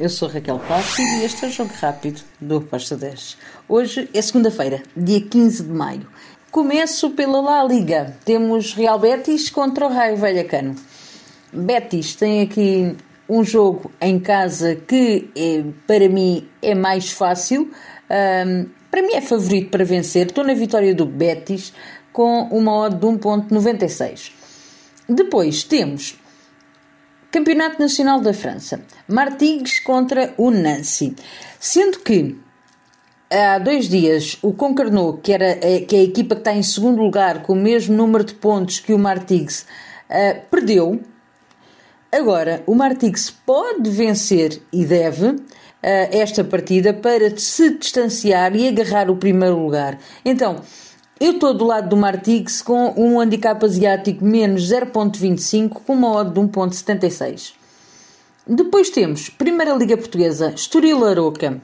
eu sou Raquel Plácido e este é o Jogo Rápido do Aposta 10. Hoje é segunda-feira, dia 15 de maio. Começo pela La Liga. Temos Real Betis contra o Raio Vallecano. Betis tem aqui um jogo em casa que é, para mim é mais fácil. Um, para mim é favorito para vencer. Estou na vitória do Betis com uma odd de 1.96. Depois temos Campeonato Nacional da França. Martigues contra o Nancy. Sendo que há dois dias o Concarneau, que, era, eh, que é a equipa que está em segundo lugar com o mesmo número de pontos que o Martigues, uh, perdeu. Agora, o Martigues pode vencer e deve uh, esta partida para se distanciar e agarrar o primeiro lugar. Então, eu estou do lado do Martigues com um handicap asiático menos 0.25 com uma odd de 1.76. Depois temos Primeira Liga Portuguesa, Estoril Aroca.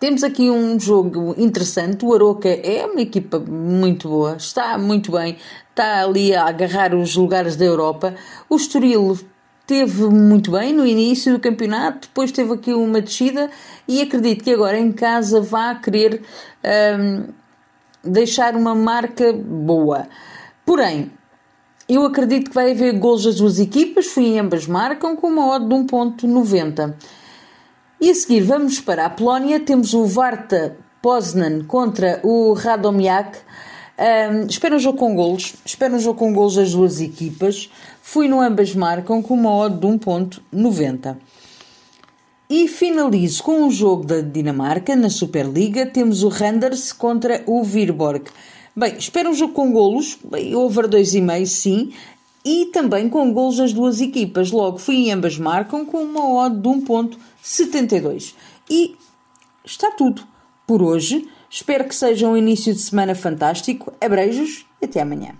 Temos aqui um jogo interessante. O Aroca é uma equipa muito boa, está muito bem, está ali a agarrar os lugares da Europa. O Estoril teve muito bem no início do campeonato, depois teve aqui uma descida e acredito que agora em casa vá querer um, deixar uma marca boa. Porém, eu acredito que vai haver gols das duas equipas, fui em ambas marcam com uma odd de 1.90. E a seguir vamos para a Polónia, temos o Varta Poznan contra o Radomiak. Um, espero um jogo com golos, espero um jogo com golos das duas equipas. Fui no ambas marcam com uma odd de 1.90. E finalizo com um jogo da Dinamarca na Superliga. Temos o Randers contra o Virborg. Bem, espero um jogo com golos, bem, over 2,5 sim, e também com golos das duas equipas. Logo, fui em ambas marcam com uma odd de 1.72. E está tudo por hoje. Espero que seja um início de semana fantástico. Abreijos e até amanhã.